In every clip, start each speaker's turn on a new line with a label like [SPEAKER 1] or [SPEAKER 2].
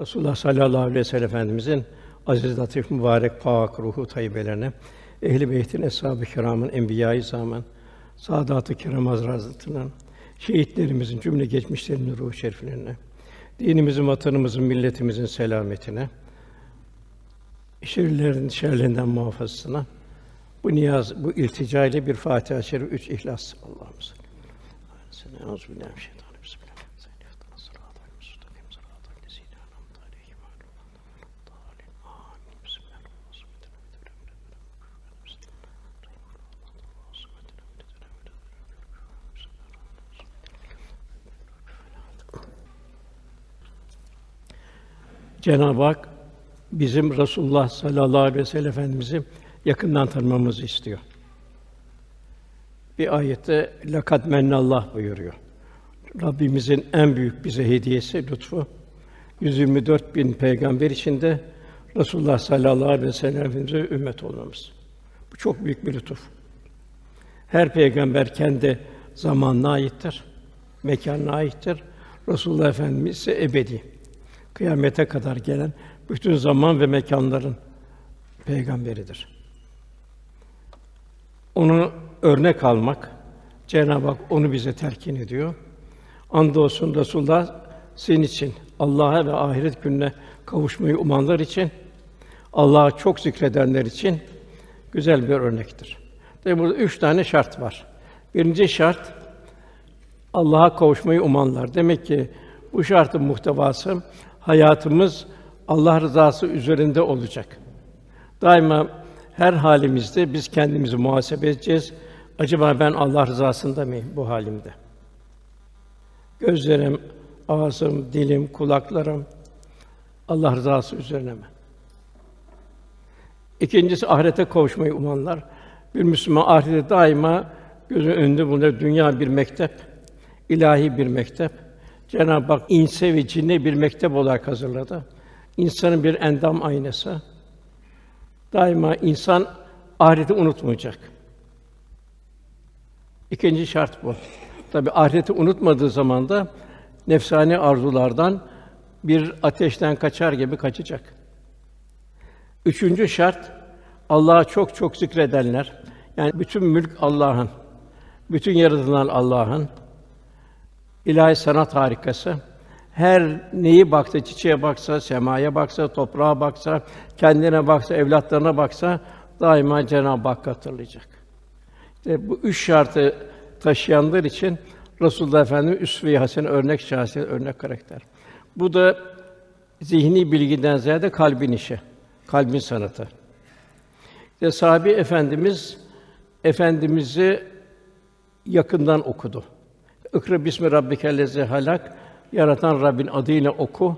[SPEAKER 1] Resulullah sallallahu aleyhi ve sellem Efendimizin aziz, latif, mübarek, pak ruhu tayyibelerine, ehl-i beytin, eshab-ı kiramın, enbiya-i zaman, saadat-ı kiram hazretlerinin, şehitlerimizin cümle geçmişlerinin ruhu şeriflerine, dinimizin, vatanımızın, milletimizin selametine, şerlerin şerlerinden muhafazasına bu niyaz, bu iltica ile bir Fatiha-i Şerif, üç İhlas. Allah'ım salli. Sen Cenab-ı Hak bizim Resulullah sallallahu aleyhi ve sellem Efendimizi yakından tanımamızı istiyor. Bir ayette lekad mennallah buyuruyor. Rabbimizin en büyük bize hediyesi, lütfu 124 bin peygamber içinde Resulullah sallallahu aleyhi ve sellem Efendimize ümmet olmamız. Bu çok büyük bir lütuf. Her peygamber kendi zamanına aittir, mekanına aittir. Resulullah Efendimiz ise ebedi. Kıyamete kadar gelen bütün zaman ve mekanların peygamberidir. Onu örnek almak Cenab-ı Hak onu bize telkin ediyor. Andolsun Resulullah senin için Allah'a ve ahiret gününe kavuşmayı umanlar için Allah'a çok zikredenler için güzel bir örnektir. Tabi burada üç tane şart var. Birinci şart Allah'a kavuşmayı umanlar. Demek ki bu şartın muhtevası hayatımız Allah rızası üzerinde olacak. Daima her halimizde biz kendimizi muhasebe edeceğiz. Acaba ben Allah rızasında mıyım bu halimde? Gözlerim, ağzım, dilim, kulaklarım Allah rızası üzerine mi? İkincisi ahirete kavuşmayı umanlar. Bir Müslüman ahirete daima gözü önünde bulunuyor. Dünya bir mektep, ilahi bir mektep. Cenab-ı Hak inse ve cinne bir mektep olarak hazırladı. İnsanın bir endam aynası. Daima insan ahireti unutmayacak. İkinci şart bu. Tabi ahireti unutmadığı zaman da nefsani arzulardan bir ateşten kaçar gibi kaçacak. Üçüncü şart Allah'a çok çok zikredenler. Yani bütün mülk Allah'ın. Bütün yaratılan Allah'ın. İlahi sanat harikası. Her neyi baksa, çiçeğe baksa, semaya baksa, toprağa baksa, kendine baksa, evlatlarına baksa daima Cenab-ı Hak hatırlayacak. İşte bu üç şartı taşıyanlar için Resulullah Efendimiz üsve-i hasene örnek şahsiyet, örnek karakter. Bu da zihni bilgiden ziyade kalbin işi, kalbin sanatı. İşte sahabi efendimiz efendimizi yakından okudu. İkra bismi rabbikellezî halak yaratan Rabbin adıyla oku.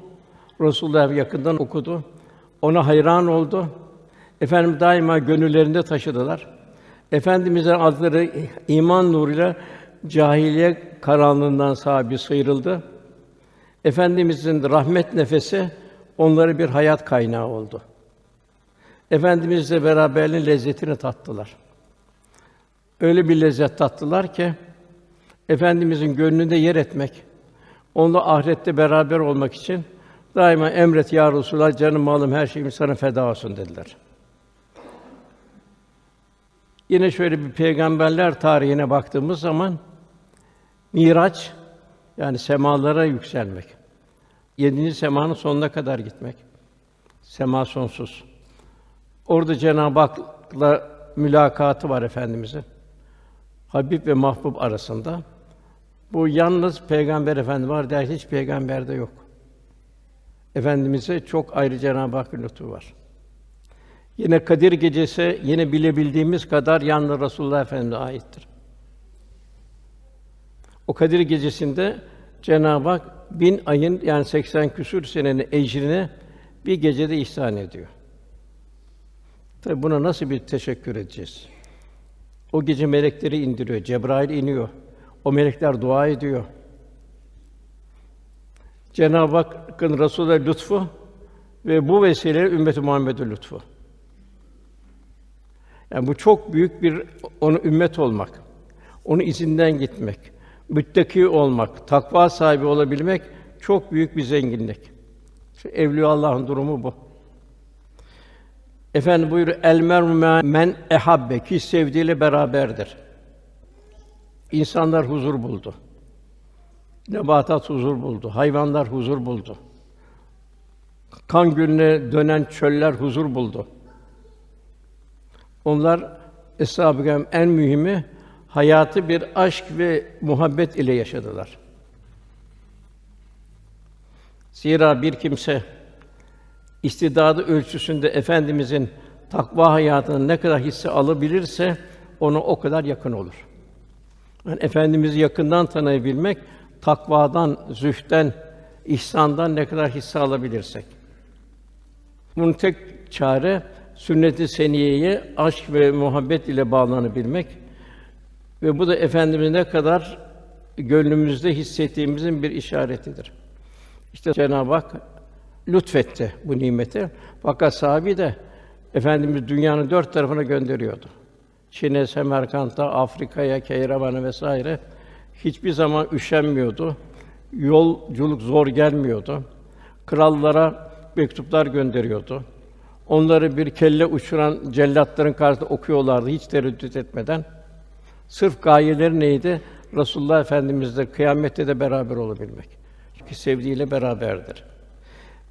[SPEAKER 1] Resulullah yakından okudu. Ona hayran oldu. Efendim daima gönüllerinde taşıdılar. Efendimizin adları iman nuruyla cahiliye karanlığından sahibi sıyrıldı. Efendimizin rahmet nefesi onları bir hayat kaynağı oldu. Efendimizle beraberliğin lezzetini tattılar. Öyle bir lezzet tattılar ki Efendimizin gönlünde yer etmek, onunla ahirette beraber olmak için daima emret ya Resulallah canım malım her şeyim sana feda olsun dediler. Yine şöyle bir peygamberler tarihine baktığımız zaman Miraç yani semalara yükselmek. Yedinci semanın sonuna kadar gitmek. Sema sonsuz. Orada Cenab-ı Hak'la mülakatı var efendimizin. Habib ve mahbub arasında. Bu yalnız Peygamber Efendi var der hiç peygamberde yok. Efendimize çok ayrı Cenab-ı Hak lütfu var. Yine Kadir gecesi yine bilebildiğimiz kadar yalnız Resulullah Efendimize aittir. O Kadir gecesinde Cenab-ı Hak bin ayın yani 80 küsür senenin ecrini bir gecede ihsan ediyor. Tabi buna nasıl bir teşekkür edeceğiz? O gece melekleri indiriyor, Cebrail iniyor. O melekler dua ediyor. Cenab-ı Hakk'ın Resulü'ne lütfu ve bu vesileyle ümmeti Muhammed'e lütfu. Yani bu çok büyük bir onu ümmet olmak, onun izinden gitmek, müttaki olmak, takva sahibi olabilmek çok büyük bir zenginlik. Şu Evliya Allah'ın durumu bu. Efendi buyuruyor el mer'u men ehabbe ki sevdiğiyle beraberdir. İnsanlar huzur buldu. Nebatat huzur buldu. Hayvanlar huzur buldu. Kan gölüne dönen çöller huzur buldu. Onlar eshab-ı en mühimi hayatı bir aşk ve muhabbet ile yaşadılar. Zira bir kimse istidadı ölçüsünde efendimizin takva hayatını ne kadar hisse alabilirse ona o kadar yakın olur. Yani efendimizi yakından tanıyabilmek takvadan, zühden, ihsandan ne kadar hisse alabilirsek. Bunun tek çare sünnet-i seniyeye aşk ve muhabbet ile bağlanabilmek ve bu da efendimiz ne kadar gönlümüzde hissettiğimizin bir işaretidir. İşte Cenab-ı Hak lütfetti bu nimeti. Fakat sahabi de efendimiz dünyanın dört tarafına gönderiyordu. Çin'e, Semerkant'a, Afrika'ya, Keyravan'a vesaire hiçbir zaman üşenmiyordu. Yolculuk zor gelmiyordu. Krallara mektuplar gönderiyordu. Onları bir kelle uçuran cellatların karşısında okuyorlardı hiç tereddüt etmeden. Sırf gayeleri neydi? Resulullah Efendimizle kıyamette de beraber olabilmek. Çünkü sevdiğiyle beraberdir.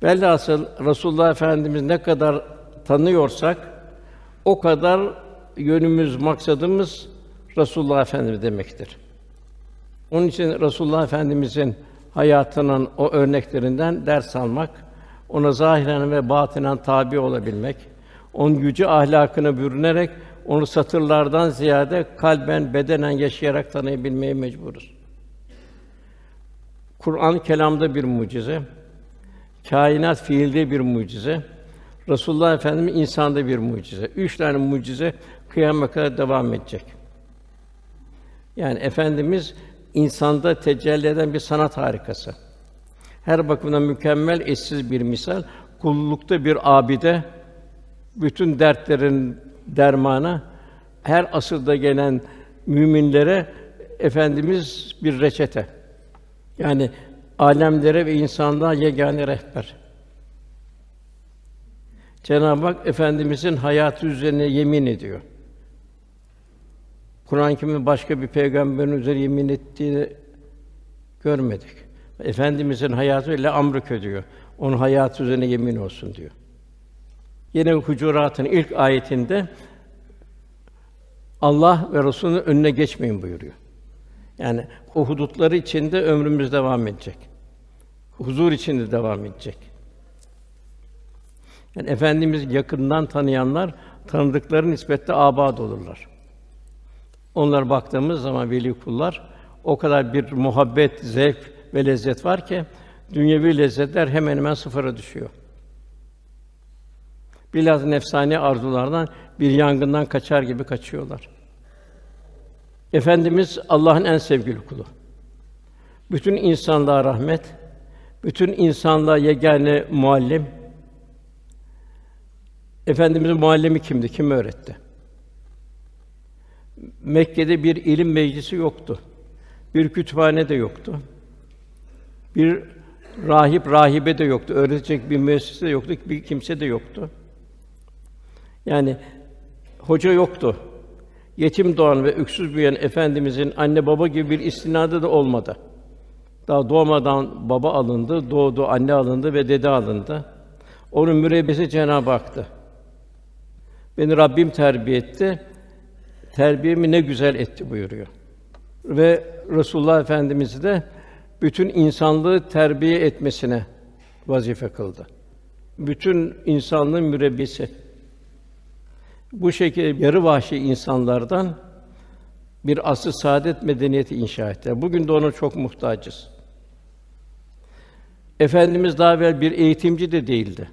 [SPEAKER 1] Velhasıl Resulullah Efendimiz ne kadar tanıyorsak o kadar yönümüz, maksadımız Resulullah Efendimiz demektir. Onun için Resulullah Efendimizin hayatının o örneklerinden ders almak, ona zahiren ve batinen tabi olabilmek, onun yüce ahlakını bürünerek onu satırlardan ziyade kalben, bedenen yaşayarak tanıyabilmeye mecburuz. Kur'an kelamda bir mucize, kainat fiilde bir mucize, Resulullah Efendimiz insanda bir mucize. Üç tane mucize kıyamete kadar devam edecek. Yani efendimiz insanda tecelli eden bir sanat harikası. Her bakımdan mükemmel, eşsiz bir misal. Kullukta bir abide, bütün dertlerin dermanı, her asırda gelen müminlere efendimiz bir reçete. Yani alemlere ve insanlığa yegane rehber. Cenab-ı Hak efendimizin hayatı üzerine yemin ediyor. Kur'an-ı Kerim'de başka bir peygamberin üzerine yemin ettiğini görmedik. Efendimizin hayatı ile amrık diyor. Onun hayatı üzerine yemin olsun diyor. Yine Hucurat'ın ilk ayetinde Allah ve Resulü'nün önüne geçmeyin buyuruyor. Yani o hudutları içinde ömrümüz devam edecek. Huzur içinde devam edecek. Yani efendimiz yakından tanıyanlar tanıdıkları nispette abad olurlar. Onlar baktığımız zaman veli kullar o kadar bir muhabbet, zevk ve lezzet var ki dünyevi lezzetler hemen hemen sıfıra düşüyor. Biraz nefsani arzulardan bir yangından kaçar gibi kaçıyorlar. Efendimiz Allah'ın en sevgili kulu. Bütün insanlığa rahmet, bütün insanlığa yegane muallim. Efendimizin muallimi kimdi? Kim öğretti? Mekke'de bir ilim meclisi yoktu. Bir kütüphane de yoktu. Bir rahip rahibe de yoktu. Öğretecek bir müessese de yoktu. Bir kimse de yoktu. Yani hoca yoktu. Yetim doğan ve öksüz büyüyen efendimizin anne baba gibi bir istinadı da olmadı. Daha doğmadan baba alındı, doğdu anne alındı ve dede alındı. Onun mürebbisi Cenab-ı Hak'tı. Beni Rabbim terbiye etti. Terbiyemi ne güzel etti buyuruyor. Ve Resulullah Efendimiz de bütün insanlığı terbiye etmesine vazife kıldı. Bütün insanlığın mürebbisi. Bu şekilde yarı vahşi insanlardan bir asıl saadet medeniyeti inşa etti. Bugün de ona çok muhtacız. Efendimiz daha evvel bir eğitimci de değildi.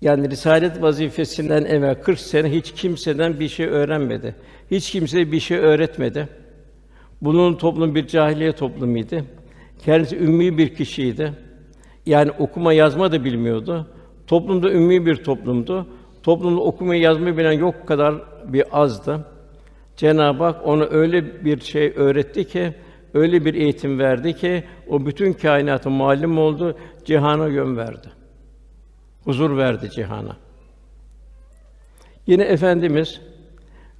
[SPEAKER 1] Yani risalet vazifesinden evvel 40 sene hiç kimseden bir şey öğrenmedi. Hiç kimseye bir şey öğretmedi. Bunun toplum bir cahiliye toplumuydu. Kendisi ümmi bir kişiydi. Yani okuma yazma da bilmiyordu. Toplumda ümmi bir toplumdu. Toplumda okuma yazma bilen yok kadar bir azdı. Cenab-ı Hak ona öyle bir şey öğretti ki, öyle bir eğitim verdi ki o bütün kainatın muallim oldu, cihana yön verdi. Huzur verdi cihana. Yine efendimiz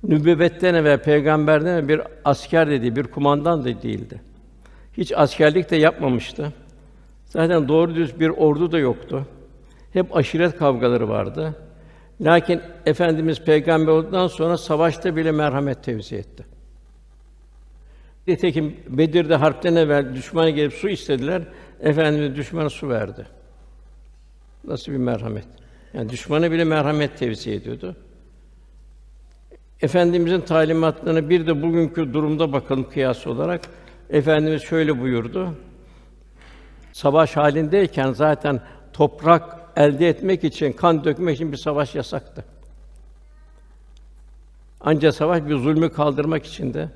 [SPEAKER 1] nübüvvetten evvel peygamberden bir asker dedi, bir kumandan da değildi. Hiç askerlik de yapmamıştı. Zaten doğru düz bir ordu da yoktu. Hep aşiret kavgaları vardı. Lakin efendimiz peygamber olduktan sonra savaşta bile merhamet tevzi etti. Nitekim Bedir'de harpten evvel düşmana gelip su istediler. Efendimiz düşmana su verdi. Nasıl bir merhamet? Yani düşmana bile merhamet tevzi ediyordu. Efendimizin talimatlarına bir de bugünkü durumda bakalım kıyas olarak. Efendimiz şöyle buyurdu. Savaş halindeyken zaten toprak elde etmek için, kan dökmek için bir savaş yasaktı. Ancak savaş bir zulmü kaldırmak için de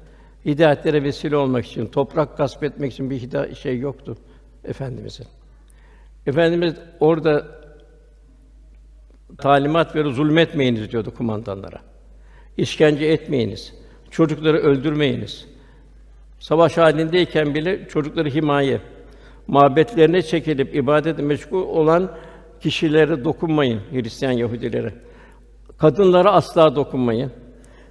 [SPEAKER 1] hidayetlere vesile olmak için, toprak gasp etmek için bir hida şey yoktu efendimizin. Efendimiz orada talimat verir, zulmetmeyiniz diyordu kumandanlara. İşkence etmeyiniz. Çocukları öldürmeyiniz. Savaş halindeyken bile çocukları himaye, mabetlerine çekilip ibadet meşgul olan kişilere dokunmayın Hristiyan Yahudilere. Kadınlara asla dokunmayın.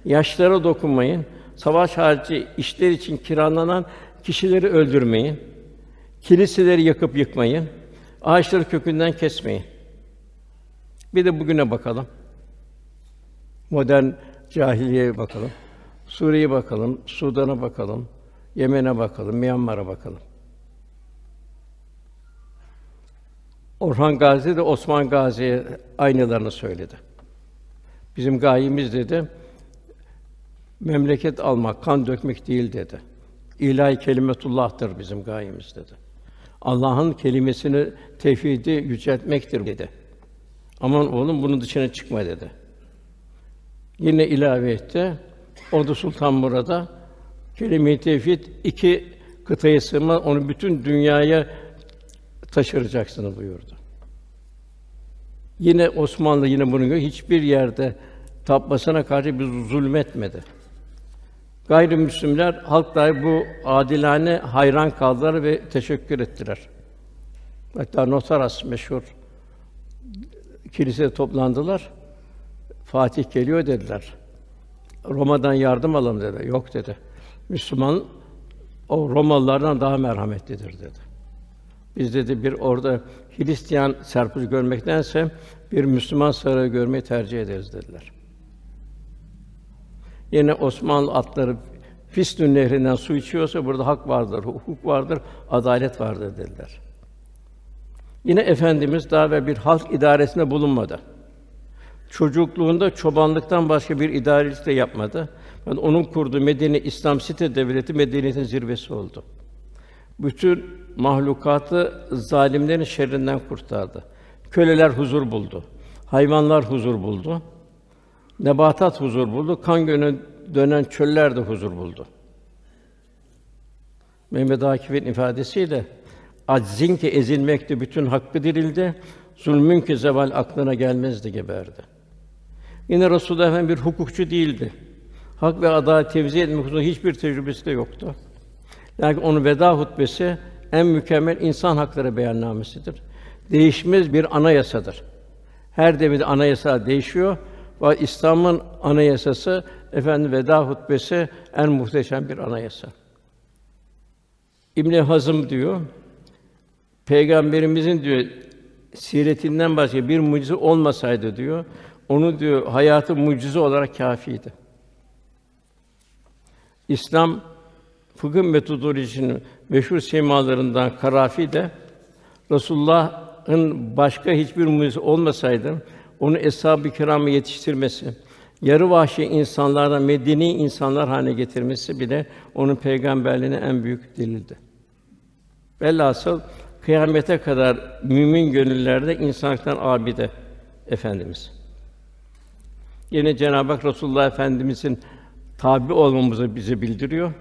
[SPEAKER 1] Yaşlara dokunmayın. Savaş harici işler için kiralanan kişileri öldürmeyin. Kiliseleri yakıp yıkmayın. Ağaçları kökünden kesmeyin. Bir de bugüne bakalım. Modern cahiliyeye bakalım. Suriye'ye bakalım, Sudan'a bakalım, Yemen'e bakalım, Myanmar'a bakalım. Orhan Gazi de Osman Gazi'ye aynılarını söyledi. Bizim gayemiz dedi, memleket almak, kan dökmek değil dedi. İlahi kelimetullah'tır bizim gayemiz dedi. Allah'ın kelimesini tevhidi yüceltmektir dedi. Aman oğlum bunun dışına çıkma dedi. Yine ilave etti. Ordu Sultan Murad'a kelime-i tevhid iki kıtayı sığma onu bütün dünyaya taşıracaksınız buyurdu. Yine Osmanlı yine bunu hiçbir yerde tapmasına karşı bir zulmetmedi. Gayrimüslimler halk dahi bu adilane hayran kaldılar ve teşekkür ettiler. Hatta Notaras meşhur kilisede toplandılar. Fatih geliyor dediler. Roma'dan yardım alalım dedi. Yok dedi. Müslüman o Romalılardan daha merhametlidir dedi. Biz dedi bir orada Hristiyan serpil görmektense bir Müslüman sarığı görmeyi tercih ederiz dediler. Yine Osmanlı atları Fistün nehrinden su içiyorsa burada hak vardır, hukuk vardır, adalet vardır dediler. Yine efendimiz daha ve bir halk idaresinde bulunmadı. Çocukluğunda çobanlıktan başka bir idarelik de yapmadı. Yani onun kurduğu Medine İslam site devleti medeniyetin zirvesi oldu. Bütün mahlukatı zalimlerin şerrinden kurtardı. Köleler huzur buldu. Hayvanlar huzur buldu. Nebatat huzur buldu. Kan gönü dönen çöller de huzur buldu. Mehmet Akif'in ifadesiyle aczin ki ezilmekte bütün hakkı dirildi, zulmün ki zeval aklına gelmezdi geberdi. Yine Resulullah Efendimiz bir hukukçu değildi. Hak ve adalet tevzi etmek konusunda hiçbir tecrübesi de yoktu. Yani onun veda hutbesi en mükemmel insan hakları beyannamesidir. Değişmez bir anayasadır. Her devirde anayasa değişiyor ve İslam'ın anayasası efendim veda hutbesi en muhteşem bir anayasa. İbn Hazım diyor, Peygamberimizin diyor siretinden başka bir mucize olmasaydı diyor, onu diyor hayatı mucize olarak kâfiydi. İslam fıkıh metodolojisinin meşhur semalarından Karafi de Resulullah'ın başka hiçbir mucize olmasaydı onu eshab-ı kiramı yetiştirmesi, yarı vahşi insanlardan medeni insanlar haline getirmesi bile onun peygamberliğine en büyük delildi. Velhasıl kıyamete kadar mümin gönüllerde insanlıktan abide efendimiz. Yine Cenab-ı Hak Resulullah Efendimizin tabi olmamızı bize bildiriyor.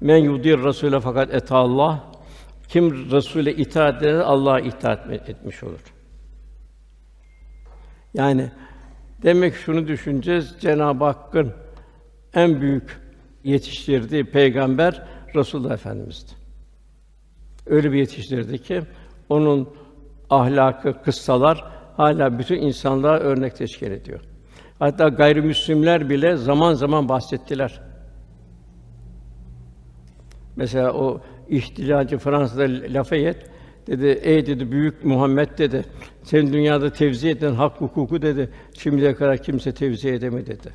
[SPEAKER 1] Men yudir Rasûle fakat eta Allah. Kim Rasûle itaat eder, Allah'a itaat etmiş olur. Yani demek şunu düşüneceğiz. Cenab-ı Hakk'ın en büyük yetiştirdiği peygamber Resulullah Efendimiz'di. Öyle bir yetiştirdi ki onun ahlakı, kıssalar hala bütün insanlığa örnek teşkil ediyor. Hatta gayrimüslimler bile zaman zaman bahsettiler. Mesela o ihtilalci Fransa'da Lafayette dedi, ey dedi büyük Muhammed dedi, sen dünyada tevzi eden hak hukuku dedi, şimdiye kadar kimse tevzi edemedi dedi.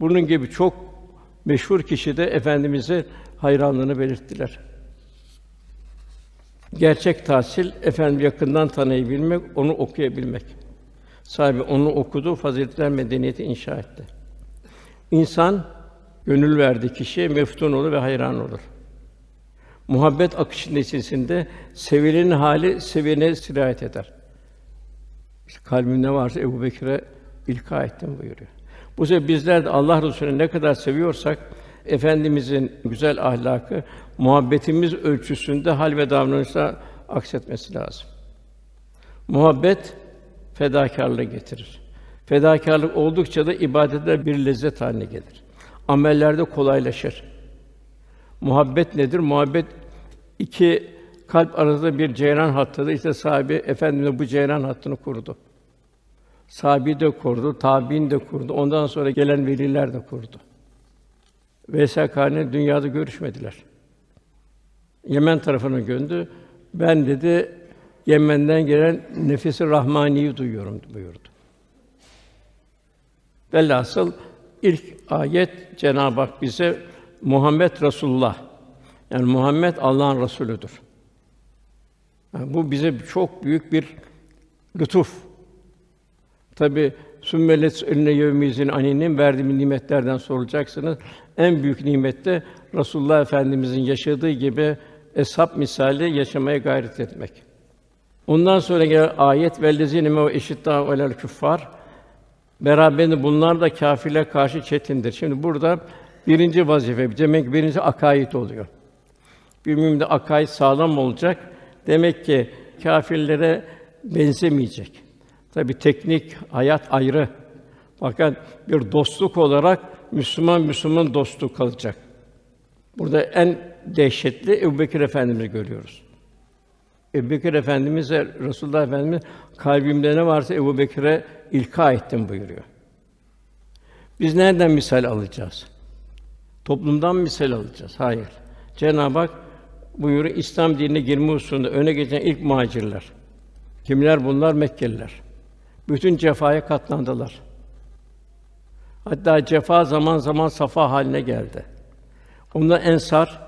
[SPEAKER 1] Bunun gibi çok meşhur kişi de efendimize hayranlığını belirttiler. Gerçek tahsil efendim yakından tanıyabilmek, onu okuyabilmek. Sahibi onu okudu, faziletler medeniyeti inşa etti. İnsan gönül verdiği kişiye meftun olur ve hayran olur. Muhabbet akışı neticesinde sevilenin hali sevene sirayet eder. İşte kalbinde varsa Ebu Bekir'e ilka ettim buyuruyor. Bu sebeple bizler de Allah Resulü'nü ne kadar seviyorsak efendimizin güzel ahlakı muhabbetimiz ölçüsünde hal ve davranışta aksetmesi lazım. Muhabbet fedakarlığı getirir. Fedakarlık oldukça da ibadette bir lezzet haline gelir. Amellerde kolaylaşır. Muhabbet nedir? Muhabbet iki kalp arasında bir ceyran hattıdır. İşte sahibi efendimiz bu ceyran hattını kurdu. Sahabi de kurdu, tabiin de kurdu. Ondan sonra gelen veliler de kurdu. Veysel Karni dünyada görüşmediler. Yemen tarafına göndü. Ben dedi Yemen'den gelen nefisi rahmaniyi duyuyorum buyurdu. Velhasıl ilk ayet Cenab-ı Hak bize Muhammed Resulullah yani Muhammed Allah'ın Resulüdür. Yani bu bize çok büyük bir lütuf. Tabi sümmelet eline yevmizin aninin verdiği nimetlerden sorulacaksınız. En büyük nimet de Resulullah Efendimizin yaşadığı gibi eshab misali yaşamaya gayret etmek. Ondan sonra gelen ayet vellezine me eşitta alel küffar beraberinde bunlar da kâfirlere karşı çetindir. Şimdi burada birinci vazife demek birinci akaid oluyor. Bir müminde akaid sağlam olacak. Demek ki kâfirlere benzemeyecek. Tabi teknik hayat ayrı. Fakat bir dostluk olarak Müslüman Müslüman dostluk kalacak. Burada en dehşetli Ebubekir Efendimizi görüyoruz. Ebubekir Efendimiz ve Resulullah Efendimiz kalbimde ne varsa Ebubekir'e ilka ettim buyuruyor. Biz nereden misal alacağız? Toplumdan misal alacağız. Hayır. Cenab-ı Hak buyuruyor İslam dinine girme hususunda öne geçen ilk muhacirler. Kimler bunlar? Mekkeliler. Bütün cefaya katlandılar. Hatta cefa zaman zaman safa haline geldi. Onlar ensar,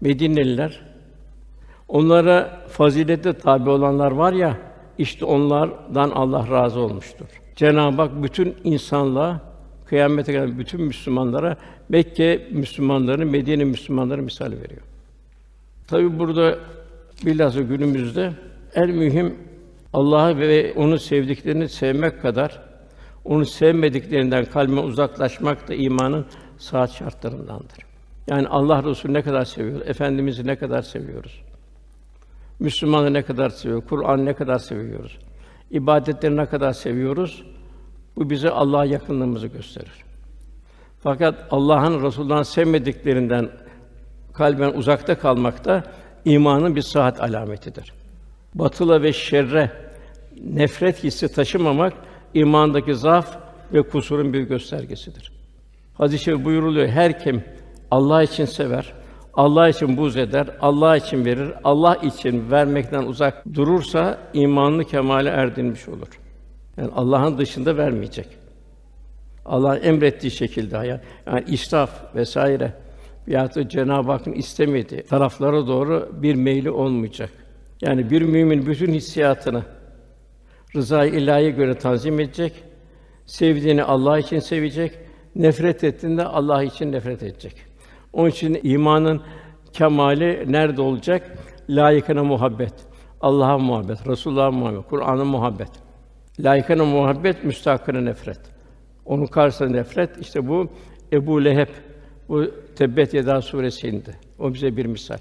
[SPEAKER 1] Medineliler. Onlara fazilete tabi olanlar var ya, işte onlardan Allah razı olmuştur. Cenab-ı Hak bütün insanlığa kıyamete kadar bütün Müslümanlara Mekke Müslümanları, Medine Müslümanları misal veriyor. Tabi burada bilhassa günümüzde en mühim Allah'ı ve onu sevdiklerini sevmek kadar onu sevmediklerinden kalbe uzaklaşmak da imanın saat şartlarındandır. Yani Allah Resulü ne kadar seviyoruz, efendimizi ne kadar seviyoruz. Müslümanı ne kadar seviyoruz, Kur'an ne kadar seviyoruz. ibadetleri ne kadar seviyoruz. Bu bize Allah'a yakınlığımızı gösterir. Fakat Allah'ın Resulullah'ın sevmediklerinden kalben uzakta kalmak da imanın bir sıhhat alametidir. Batıla ve şerre nefret hissi taşımamak imandaki zaaf ve kusurun bir göstergesidir. Hadis-i şerif buyuruluyor her kim Allah için sever, Allah için buz eder, Allah için verir, Allah için vermekten uzak durursa imanlı kemale erdirmiş olur. Yani Allah'ın dışında vermeyecek. Allah'ın emrettiği şekilde hayat. Yani israf vesaire veyahut da Cenab-ı Hakk'ın istemediği taraflara doğru bir meyli olmayacak. Yani bir mümin bütün hissiyatını rızayı ilahiye göre tanzim edecek. Sevdiğini Allah için sevecek. Nefret ettiğinde Allah için nefret edecek. Onun için imanın kemali nerede olacak? Layıkına muhabbet. Allah'a muhabbet, Resulullah'a muhabbet, Kur'an'a muhabbet. Layıkına muhabbet, müstakına nefret. Onun karşısında nefret, işte bu Ebu Leheb, bu Tebbet Yeda suresinde. O bize bir misal.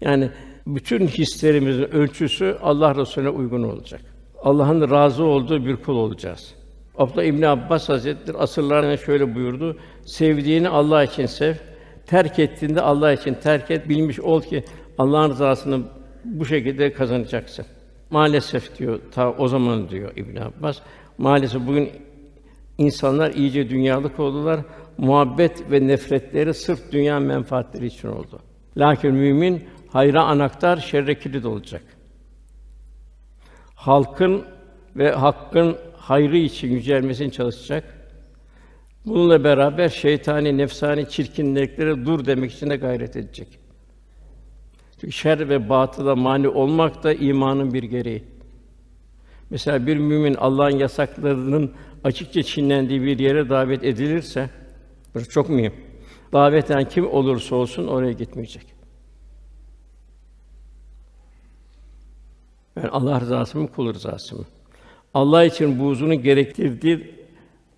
[SPEAKER 1] Yani bütün hislerimizin ölçüsü Allah Resulüne uygun olacak. Allah'ın razı olduğu bir kul olacağız. Abdullah İbn Abbas Hazretleri asırlarına şöyle buyurdu: Sevdiğini Allah için sev, terk ettiğinde Allah için terk et. Bilmiş ol ki Allah'ın rızasını bu şekilde kazanacaksın. Maalesef diyor ta o zaman diyor İbn Abbas. Maalesef bugün insanlar iyice dünyalık oldular. Muhabbet ve nefretleri sırf dünya menfaatleri için oldu. Lakin mümin hayra anahtar, şerre kilit olacak. Halkın ve hakkın hayrı için yücelmesini çalışacak. Bununla beraber şeytani, nefsani çirkinliklere dur demek için de gayret edecek. Çünkü şer ve batıla mani olmak da imanın bir gereği. Mesela bir mümin Allah'ın yasaklarının açıkça çiğnendiği bir yere davet edilirse, burası çok mühim. Davet eden kim olursa olsun oraya gitmeyecek. Yani Allah rızası mı, kul rızası mı? Allah için buğzunu gerektirdiği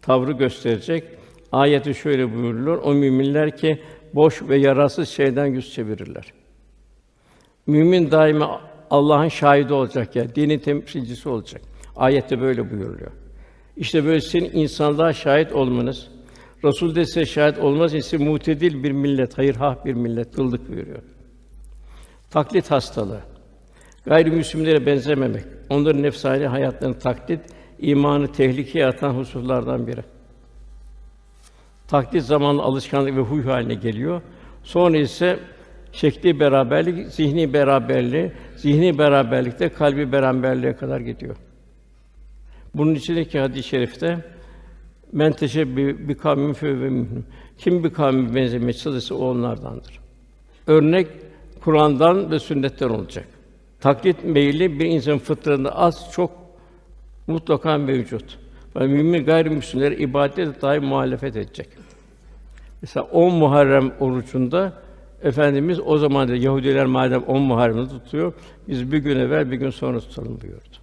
[SPEAKER 1] tavrı gösterecek. Ayeti şöyle buyurulur: O müminler ki boş ve yarasız şeyden yüz çevirirler. Mümin daima Allah'ın şahidi olacak ya, yani, dinin temsilcisi olacak. Ayette böyle buyuruluyor. İşte böyle sizin insanlığa şahit olmanız, Resul de şahit olmaz ise mutedil bir millet, hayırhah bir millet kıldık buyuruyor. Taklit hastalığı. Gayrimüslimlere benzememek, onların nefsani hayatlarını taklit, imanı tehlikeye atan hususlardan biri. Taklit zamanla alışkanlık ve huy haline geliyor. Sonra ise şekli beraberlik, zihni beraberliği, zihni beraberlikte kalbi beraberliğe kadar gidiyor. Bunun içindeki hadis-i şerifte men teşebbi bi kavmin fe Kim bir kavme benzemeye çalışırsa o onlardandır. Örnek Kur'an'dan ve sünnetten olacak. Taklit meyli bir insanın fıtratında az çok mutlaka mevcut. Ve mümin gayrimüslimler ibadet dahi muhalefet edecek. Mesela 10 Muharrem orucunda Efendimiz o zaman da Yahudiler madem 10 Muharrem'i tutuyor, biz bir gün evvel bir gün sonra tutalım buyurdu.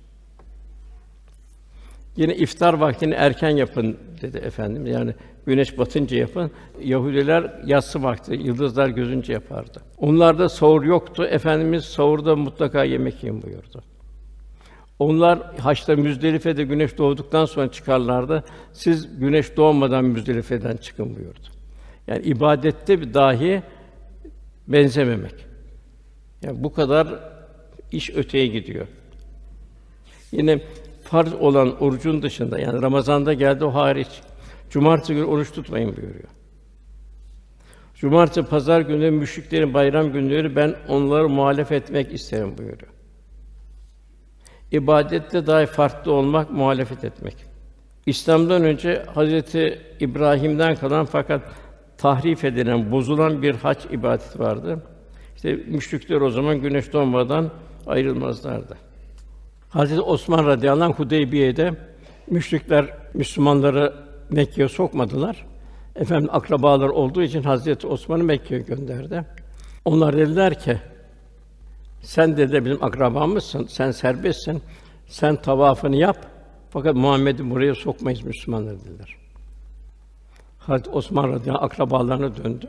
[SPEAKER 1] Yine iftar vaktini erken yapın dedi efendim. Yani güneş batınca yapın. Yahudiler yatsı vakti, yıldızlar gözünce yapardı. Onlarda sahur yoktu. Efendimiz sahurda mutlaka yemek yiyin buyurdu. Onlar haçta Müzdelife'de güneş doğduktan sonra çıkarlardı. Siz güneş doğmadan Müzdelife'den çıkın buyurdu. Yani ibadette bir dahi benzememek. Yani bu kadar iş öteye gidiyor. Yine farz olan orucun dışında yani Ramazan'da geldi o hariç cumartesi günü oruç tutmayın buyuruyor. Cumartesi, pazar günü müşriklerin bayram günleri ben onları muhalefet etmek isterim buyuruyor. İbadette dahi farklı olmak, muhalefet etmek. İslam'dan önce Hazreti İbrahim'den kalan fakat tahrif edilen, bozulan bir hac ibadeti vardı. İşte müşrikler o zaman güneş doğmadan ayrılmazlardı. Hazreti Osman radıyallahu anh Hudeybiye'de müşrikler Müslümanları Mekke'ye sokmadılar. Efendim akrabalar olduğu için Hazreti Osman'ı Mekke'ye gönderdi. Onlar dediler ki sen de bizim akrabamızsın, sen serbestsin, sen tavafını yap. Fakat Muhammed'i buraya sokmayız Müslümanlar dediler. Hazreti Osman radıyallahu anh, akrabalarına döndü.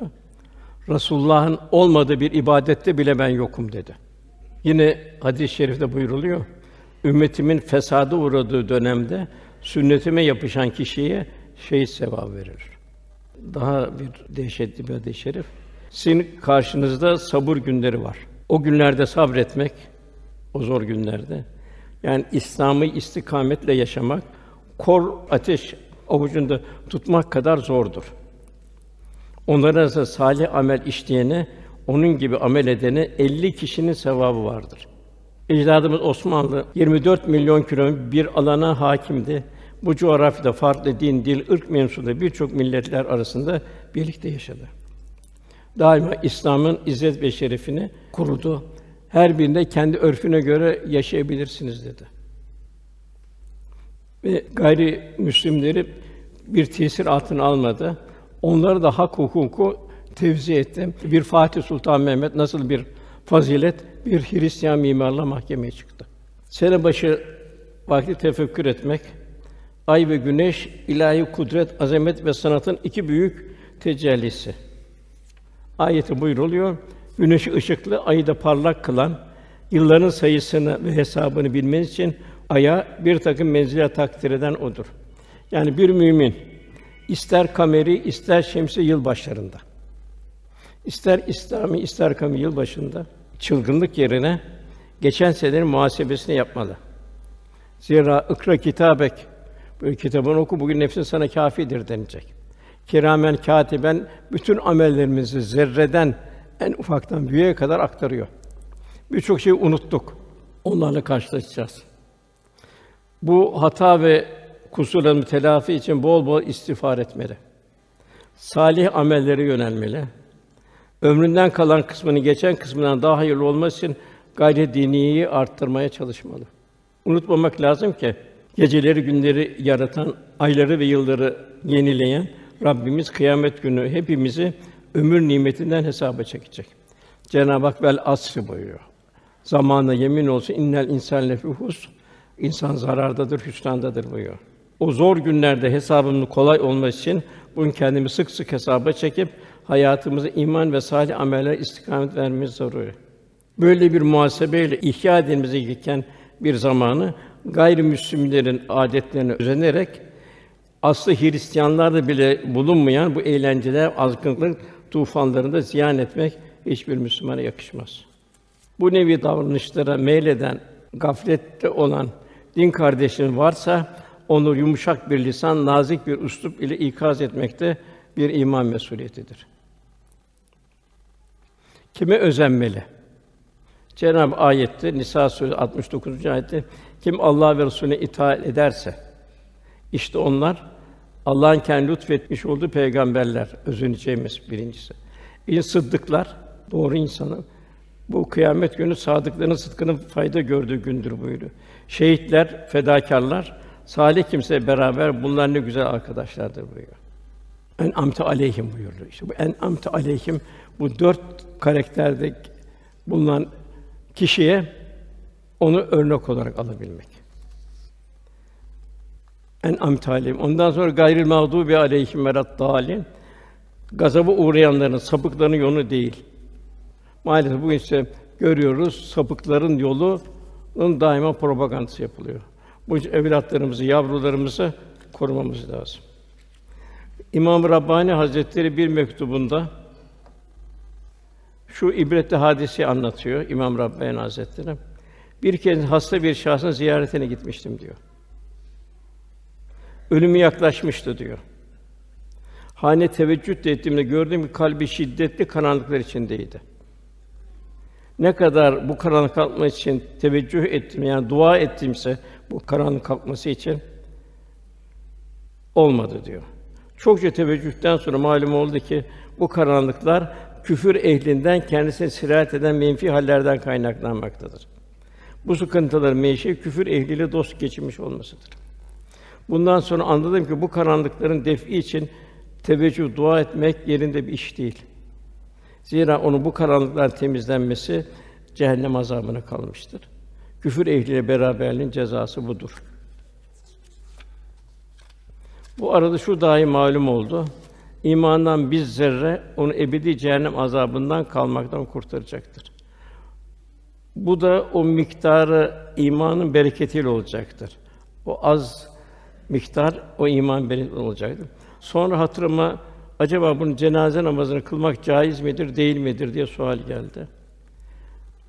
[SPEAKER 1] Resulullah'ın olmadığı bir ibadette bile ben yokum dedi. Yine hadis-i şerifte buyruluyor. Ümmetimin fesada uğradığı dönemde sünnetime yapışan kişiye şehit sevabı verir. Daha bir dehşetli bir hadis-i şerif. Sizin karşınızda sabır günleri var. O günlerde sabretmek, o zor günlerde, yani İslam'ı istikametle yaşamak, kor ateş avucunda tutmak kadar zordur. Onların arasında salih amel işleyene, onun gibi amel edene 50 kişinin sevabı vardır. Ecdadımız Osmanlı 24 milyon kilometre bir alana hakimdi. Bu coğrafyada farklı din, dil, ırk mensubu birçok milletler arasında birlikte yaşadı. Daima İslam'ın izzet ve şerefini kurudu. Her birinde kendi örfüne göre yaşayabilirsiniz dedi. Ve gayri müslimleri bir tesir altına almadı. Onları da hak hukuku tevzi etti. Bir Fatih Sultan Mehmet nasıl bir fazilet bir Hristiyan mimarla mahkemeye çıktı. Sene başı vakti tefekkür etmek, ay ve güneş ilahi kudret, azamet ve sanatın iki büyük tecellisi. Ayeti buyuruluyor. Güneşi ışıklı, ayı da parlak kılan, yılların sayısını ve hesabını bilmeniz için aya bir takım menzile takdir eden odur. Yani bir mümin ister kameri, ister şemsi yıl başlarında İster İslami, ister kamu yıl başında çılgınlık yerine geçen senenin muhasebesini yapmalı. Zira ikra kitabek bu kitabını oku bugün nefsin sana kâfidir denilecek. Kiramen katiben bütün amellerimizi zerreden en ufaktan büyüğe kadar aktarıyor. Birçok şeyi unuttuk. Onlarla karşılaşacağız. Bu hata ve kusurların telafi için bol bol istiğfar etmeli. Salih amellere yönelmeli. Ömründen kalan kısmını geçen kısmından daha hayırlı olması için gayret diniyi arttırmaya çalışmalı. Unutmamak lazım ki geceleri günleri yaratan, ayları ve yılları yenileyen Rabbimiz kıyamet günü hepimizi ömür nimetinden hesaba çekecek. Cenab-ı Hak vel asr buyuruyor. Zamanla yemin olsun innel insan lefi hus. İnsan zarardadır, hüsrandadır buyuruyor. O zor günlerde hesabımın kolay olması için bunu kendimi sık sık hesaba çekip hayatımızı iman ve salih ameller istikamet vermemiz zaruri. Böyle bir muhasebeyle ihya edilmemize gereken bir zamanı gayrimüslimlerin adetlerine özenerek aslı Hristiyanlarda bile bulunmayan bu eğlenceler, azgınlık tufanlarında ziyan etmek hiçbir Müslümana yakışmaz. Bu nevi davranışlara meyleden, gaflette olan din kardeşin varsa onu yumuşak bir lisan, nazik bir üslup ile ikaz etmekte bir iman mesuliyetidir. Kime özenmeli? Cenab-ı ayette Nisa suresi 69. ayette kim Allah ve Resulüne itaat ederse işte onlar Allah'ın kendi lütfetmiş olduğu peygamberler özeneceğimiz birincisi. İn sıddıklar doğru insanın bu kıyamet günü sadıkların sıdkının fayda gördüğü gündür buyuruyor. Şehitler, fedakarlar, salih kimse beraber bunlar ne güzel arkadaşlardır buyuruyor. En amte aleyhim buyurdu. İşte bu en amte aleyhim bu dört karakterde bulunan kişiye onu örnek olarak alabilmek. En amtalim. Ondan sonra gayril mağdubi aleyhim verat dalin. Gazabı uğrayanların, sapıkların yolu değil. Maalesef bu ise görüyoruz sapıkların yolunun daima propagandası yapılıyor. Bu evlatlarımızı, yavrularımızı korumamız lazım. İmam Rabbani Hazretleri bir mektubunda şu ibretli hadisi anlatıyor İmam Rabbani Hazretleri. Bir kez hasta bir şahsın ziyaretine gitmiştim diyor. Ölümü yaklaşmıştı diyor. Hane teveccüh ettiğimde gördüğüm ki kalbi şiddetli karanlıklar içindeydi. Ne kadar bu karanlık kalkması için teveccüh ettim yani dua ettimse bu karanlık kalkması için olmadı diyor. Çokça teveccühten sonra malum oldu ki bu karanlıklar küfür ehlinden kendisine sirayet eden menfi hallerden kaynaklanmaktadır. Bu sıkıntıların menşei küfür ehliyle dost geçirmiş olmasıdır. Bundan sonra anladım ki bu karanlıkların defi için teveccüh dua etmek yerinde bir iş değil. Zira onu bu karanlıklar temizlenmesi cehennem azabına kalmıştır. Küfür ehliyle beraberliğin cezası budur. Bu arada şu dahi malum oldu. İmandan bir zerre onu ebedi cehennem azabından kalmaktan kurtaracaktır. Bu da o miktarı imanın bereketiyle olacaktır. O az miktar o iman bereketiyle olacaktır. Sonra hatırıma acaba bunun cenaze namazını kılmak caiz midir, değil midir diye sual geldi.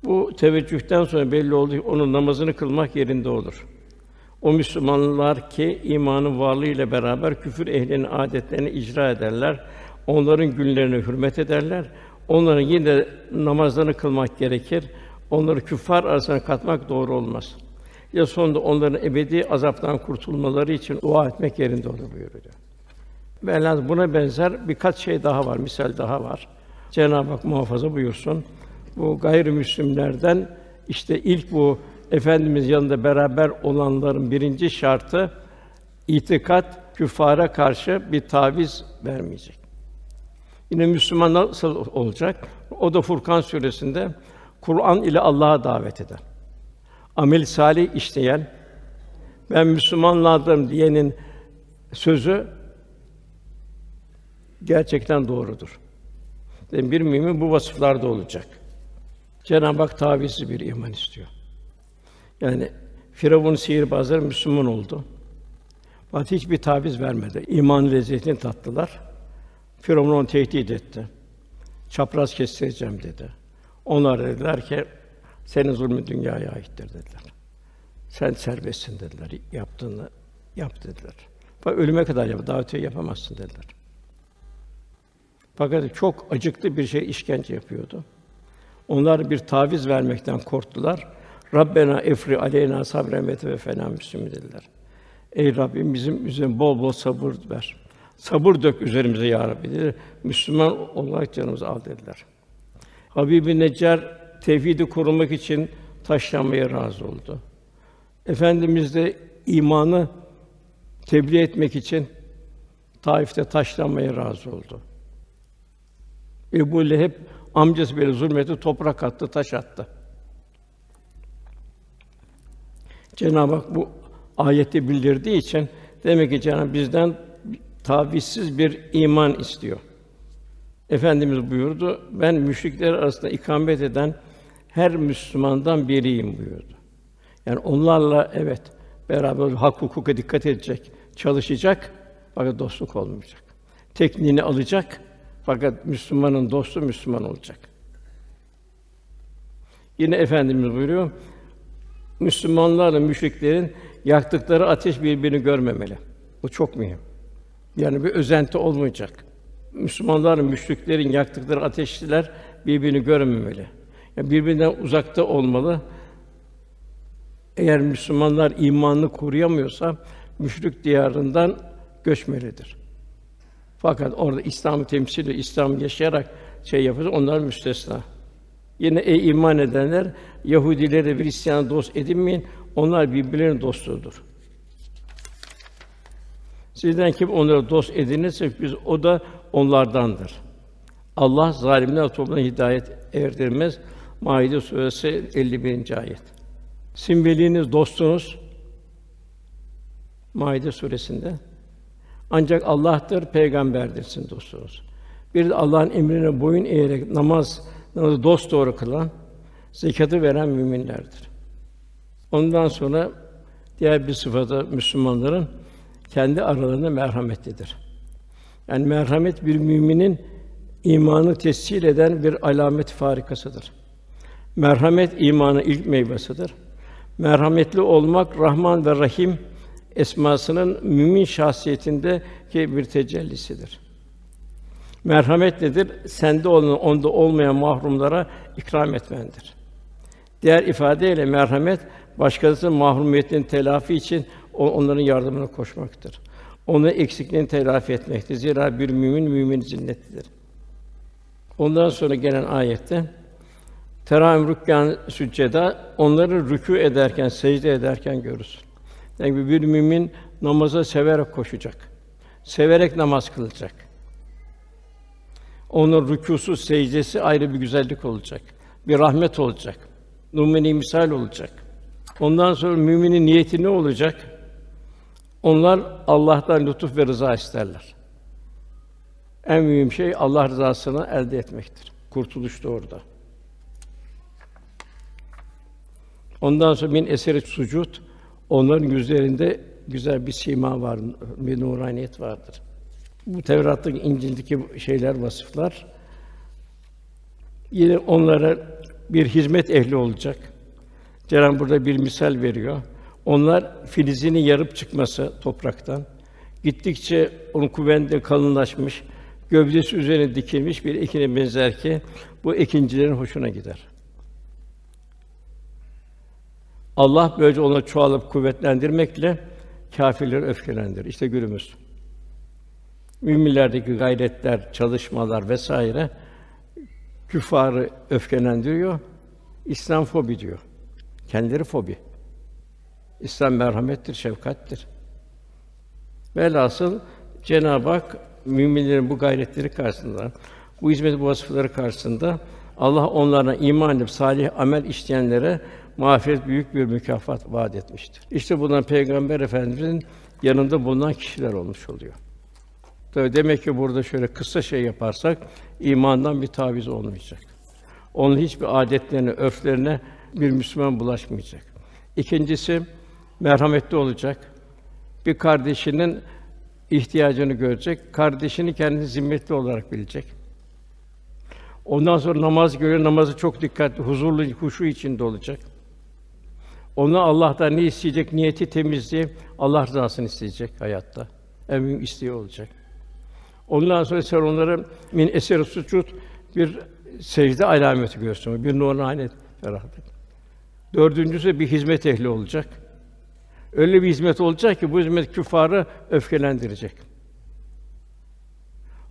[SPEAKER 1] Bu teveccühten sonra belli oldu ki onun namazını kılmak yerinde olur. O Müslümanlar ki imanın varlığı ile beraber küfür ehlinin adetlerini icra ederler. Onların günlerine hürmet ederler. Onların yine namazlarını kılmak gerekir. Onları küffar arasına katmak doğru olmaz. Ya sonunda onların ebedi azaptan kurtulmaları için dua etmek yerinde olur buyuruyor. Velhâsıl buna benzer birkaç şey daha var, misal daha var. Cenab-ı Hak muhafaza buyursun. Bu gayrimüslimlerden işte ilk bu Efendimiz yanında beraber olanların birinci şartı itikat küfara karşı bir taviz vermeyecek. Yine Müslüman nasıl olacak? O da Furkan suresinde Kur'an ile Allah'a davet eden, amel salih işleyen, ben Müslümanlardım diyenin sözü gerçekten doğrudur. Yani bir mümin bu vasıflarda olacak. Cenab-ı Hak tavizli bir iman istiyor. Yani Firavun sihirbazları Müslüman oldu. Fakat hiçbir taviz vermedi. İman lezzetini tattılar. Firavun onu tehdit etti. Çapraz kestireceğim dedi. Onlar dediler ki Senin zulmün dünyaya aittir dediler. Sen serbestsin dediler. Yaptığını yap dediler. Bak ölüme kadar yap, daha öte yapamazsın dediler. Fakat çok acıklı bir şey işkence yapıyordu. Onlar bir taviz vermekten korktular. Rabbena efri aleyna sabren ve fena müslüm dediler. Ey Rabbim bizim üzerimize bol bol sabır ver. Sabır dök üzerimize ya Rabbi dedi. Müslüman olarak canımızı al dediler. Habibi Neccar tevhidi korumak için taşlanmaya razı oldu. Efendimiz de imanı tebliğ etmek için Taif'te taşlanmaya razı oldu. Ebu Leheb amcası böyle zulmetti, toprak attı, taş attı. Cenab-ı Hak bu ayeti bildirdiği için demek ki Cenab-ı bizden tavizsiz bir iman istiyor. Efendimiz buyurdu, ben müşrikler arasında ikamet eden her Müslümandan biriyim buyurdu. Yani onlarla evet beraber hak hukuka dikkat edecek, çalışacak fakat dostluk olmayacak. Tekniğini alacak fakat Müslümanın dostu Müslüman olacak. Yine efendimiz buyuruyor. Müslümanlarla müşriklerin yaktıkları ateş birbirini görmemeli. Bu çok mühim. Yani bir özenti olmayacak. Müslümanların, müşriklerin yaktıkları ateşler birbirini görmemeli. Yani birbirinden uzakta olmalı. Eğer Müslümanlar imanını koruyamıyorsa müşrik diyarından göçmelidir. Fakat orada İslam'ı temsil ediyor, İslam yaşayarak şey yapıyor, onlar müstesna. Yine ey iman edenler Yahudileri ve Hristiyanı dost edinmeyin. Onlar birbirlerinin dostudur. Sizden kim onları dost edinirse biz o da onlardandır. Allah zalimler toplumuna hidayet erdirmez. Maide suresi 51. ayet. Sizin veliniz, dostunuz Maide suresinde ancak Allah'tır, peygamberdir sizin dostunuz. Bir de Allah'ın emrine boyun eğerek namaz, namazı dost doğru kılan, zekatı veren müminlerdir. Ondan sonra diğer bir sıfatı Müslümanların kendi aralarında merhametlidir. Yani merhamet bir müminin imanı tescil eden bir alamet farikasıdır. Merhamet imanın ilk meyvesidir. Merhametli olmak Rahman ve Rahim esmasının mümin şahsiyetinde ki bir tecellisidir. Merhamet nedir? Sende olan, onda olmayan mahrumlara ikram etmendir. Diğer ifadeyle merhamet başkasının mahrumiyetini telafi için onların yardımına koşmaktır. Onu eksikliğini telafi etmektir. Zira bir mümin mümin cinnetlidir. Ondan sonra gelen ayette Teram rükkan sücceda onları rükû ederken, secde ederken görürsün. Yani bir mümin namaza severek koşacak. Severek namaz kılacak. Onun rükûsu, secdesi ayrı bir güzellik olacak. Bir rahmet olacak. Numune misal olacak. Ondan sonra müminin niyeti ne olacak? Onlar Allah'tan lütuf ve rıza isterler. En mühim şey Allah rızasını elde etmektir. Kurtuluş da orada. Ondan sonra min eseri sucud onların yüzlerinde güzel bir sima var, bir nuraniyet vardır. Bu Tevrat'taki İncil'deki şeyler, vasıflar yine onlara bir hizmet ehli olacak. Cenab-ı burada bir misal veriyor. Onlar filizini yarıp çıkması topraktan gittikçe onun kuvvetinde kalınlaşmış, gövdesi üzerine dikilmiş bir ekine benzer ki bu ekincilerin hoşuna gider. Allah böylece ona çoğalıp kuvvetlendirmekle kâfirleri öfkelendirir. İşte günümüz. Müminlerdeki gayretler, çalışmalar vesaire küffarı öfkelendiriyor. İslam fobi diyor. Kendileri fobi. İslam merhamettir, şefkattir. Velhasıl Cenab-ı Hak müminlerin bu gayretleri karşısında, bu hizmet bu vasıfları karşısında Allah onlara iman edip salih amel işleyenlere mağfiret büyük bir mükafat vaat etmiştir. İşte bundan Peygamber Efendimizin yanında bulunan kişiler olmuş oluyor. Tabii demek ki burada şöyle kısa şey yaparsak imandan bir taviz olmayacak. Onun hiçbir adetlerine, örflerine bir Müslüman bulaşmayacak. İkincisi merhametli olacak. Bir kardeşinin ihtiyacını görecek, kardeşini kendi zimmetli olarak bilecek. Ondan sonra namaz göre namazı çok dikkatli, huzurlu, huşu içinde olacak. Onu Allah'tan ne isteyecek? Niyeti temizliği, Allah rızasını isteyecek hayatta. En büyük isteği olacak. Ondan sonra sen onlara min eser sucud bir secde alameti gösteriyor. Bir nurani ferahlık. Dördüncüsü bir hizmet ehli olacak. Öyle bir hizmet olacak ki bu hizmet küffarı öfkelendirecek.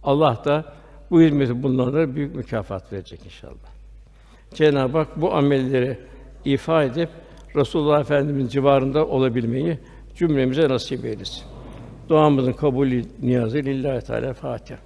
[SPEAKER 1] Allah da bu hizmeti bunlara büyük mükafat verecek inşallah. Cenab-ı Hak bu amelleri ifa edip Resulullah Efendimizin civarında olabilmeyi cümlemize nasip eylesin. Duamızın kabulü niyazı lillahi teala Fatiha.